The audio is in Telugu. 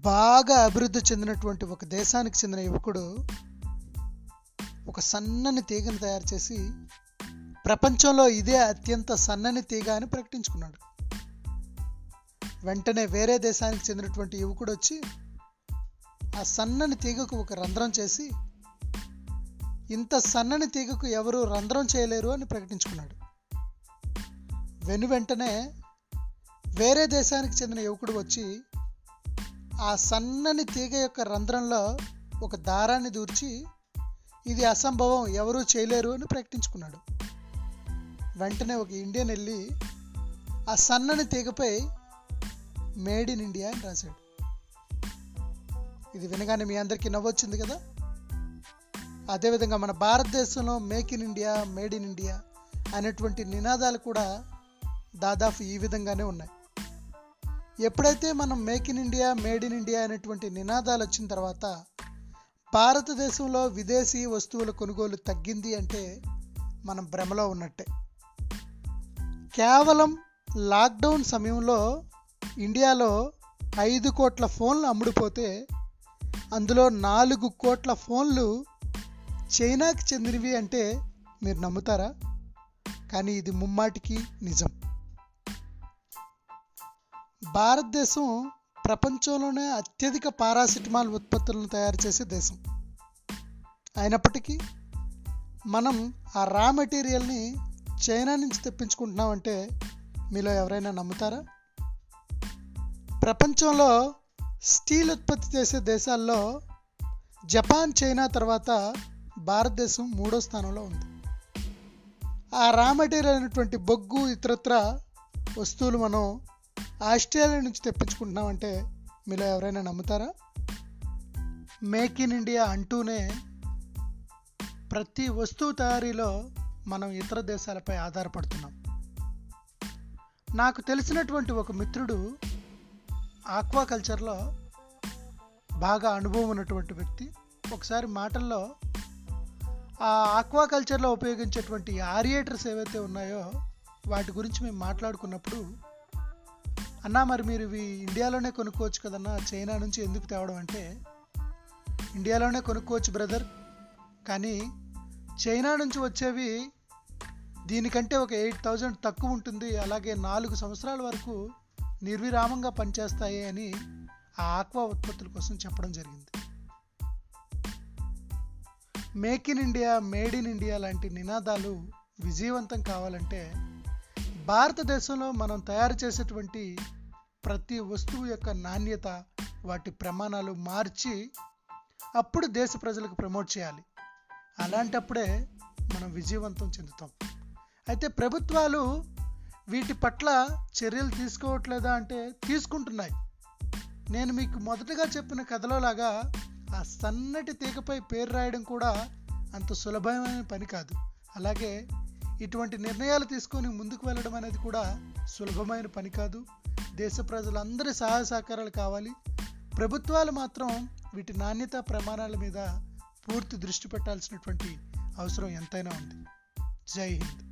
బాగా అభివృద్ధి చెందినటువంటి ఒక దేశానికి చెందిన యువకుడు ఒక సన్నని తీగను తయారు చేసి ప్రపంచంలో ఇదే అత్యంత సన్నని తీగ అని ప్రకటించుకున్నాడు. వెంటనే వేరే దేశానికి చెందినటువంటి యువకుడు వచ్చి ఆ సన్నని తీగకు ఒక రంధ్రం చేసి ఇంత సన్నని తీగకు ఎవరు రంధ్రం చేయలేరు అని ప్రకటించుకున్నాడు. వెను వెంటనే వేరే దేశానికి చెందిన యువకుడు వచ్చి ఆ సన్నని తీగ యొక్క రంధ్రంలో ఒక దారాన్ని దూర్చి ఇది అసంభవం ఎవరూ చేయలేరు అని ప్రకటించుకున్నాడు. వెంటనే ఒక ఇండియన్ వెళ్ళి ఆ సన్నని తీగపై మేడ్ ఇన్ ఇండియా అని రాశాడు. ఇది వినగానే మీ అందరికీ నవ్వొచ్చింది కదా? అదేవిధంగా మన భారతదేశంలో make in India made in India అనేటువంటి నినాదాలు కూడా దాదాపు ఈ విధంగానే ఉన్నాయి. ఎప్పుడైతే మనం make in India made in India అనేటువంటి నినాదాలు వచ్చిన తర్వాత భారతదేశంలో విదేశీ వస్తువుల కొనుగోలు తగ్గింది అంటే మనం భ్రమలో ఉన్నట్టే. కేవలం లాక్డౌన్ సమయంలో ఇండియాలో ఐదు కోట్ల ఫోన్లు అమ్ముడుపోతే అందులో నాలుగు కోట్ల ఫోన్లు చైనాకి చెందినవి అంటే మీరు నమ్ముతారా? కానీ ఇది ముమ్మాటికి నిజం. భారతదేశం ప్రపంచంలోనే అత్యధిక పారాసిటమాల్ ఉత్పత్తులను తయారు చేసే దేశం. అయినప్పటికీ మనం ఆ రా మెటీరియల్ని చైనా నుంచి తెప్పించుకుంటున్నామంటే మీలో ఎవరైనా నమ్ముతారా? ప్రపంచంలో స్టీల్ ఉత్పత్తి చేసే దేశాల్లో జపాన్ చైనా తర్వాత భారతదేశం మూడో స్థానంలో ఉంది. ఆ రా మెటీరియల్ అయినటువంటి బొగ్గు ఇతరత్ర వస్తువులు మనం ఆస్ట్రేలియా నుంచి తెప్పించుకుంటున్నామంటే మీలో ఎవరైనా నమ్ముతారా? మేక్ ఇన్ ఇండియా అంటూనే ప్రతి వస్తువు తయారీలో మనం ఇతర దేశాలపై ఆధారపడుతున్నాం. నాకు తెలిసినటువంటి ఒక మిత్రుడు ఆక్వాకల్చర్లో బాగా అనుభవం ఉన్నటువంటి వ్యక్తి. ఒకసారి మాటల్లో ఆ ఆక్వాకల్చర్లో ఉపయోగించేటువంటి ఆరియేటర్స్ ఏవైతే ఉన్నాయో వాటి గురించి మేము మాట్లాడుకున్నప్పుడు అన్నా మరి మీరు ఇవి ఇండియాలోనే కొనుక్కోవచ్చు కదన్నా? చైనా నుంచి ఎందుకు తేవడం అంటే ఇండియాలోనే కొనుక్కోవచ్చు బ్రదర్. కానీ చైనా నుంచి వచ్చేవి దీనికంటే ఒక ఎయిట్ థౌజండ్ తక్కువ ఉంటుంది. అలాగే నాలుగు సంవత్సరాల వరకు నిర్విరామంగా పనిచేస్తాయి అని ఆ ఆక్వా ఉత్పత్తుల కోసం చెప్పడం జరిగింది. Make in India made in India లాంటి నినాదాలు విజయవంతం కావాలంటే భారతదేశంలో మనం తయారు చేసేటువంటి ప్రతి వస్తువు యొక్క నాణ్యత వాటి ప్రమాణాలు మార్చి అప్పుడు దేశ ప్రజలకు ప్రమోట్ చేయాలి. అలాంటప్పుడే మనం విజయవంతం చెందుతాం. అయితే ప్రభుత్వాలు వీటి పట్ల చర్యలు తీసుకోవట్లేదా అంటే తీసుకుంటున్నాయి. నేను మీకు మొదటగా చెప్పిన కథలోలాగా ఆ సన్నటి తీగపై పేరు రాయడం కూడా అంత సులభమైన పని కాదు. అలాగే ఇటువంటి నిర్ణయాలు తీసుకొని ముందుకు వెళ్ళడం అనేది కూడా సులభమైన పని కాదు. దేశ ప్రజలందరి సహాయ సహకారాలు కావాలి. ప్రభుత్వాలు మాత్రం వీటి నాణ్యత ప్రమాణాల మీద పూర్తి దృష్టి పెట్టాల్సినటువంటి అవసరం ఎంతైనా ఉంది. జై హింద్.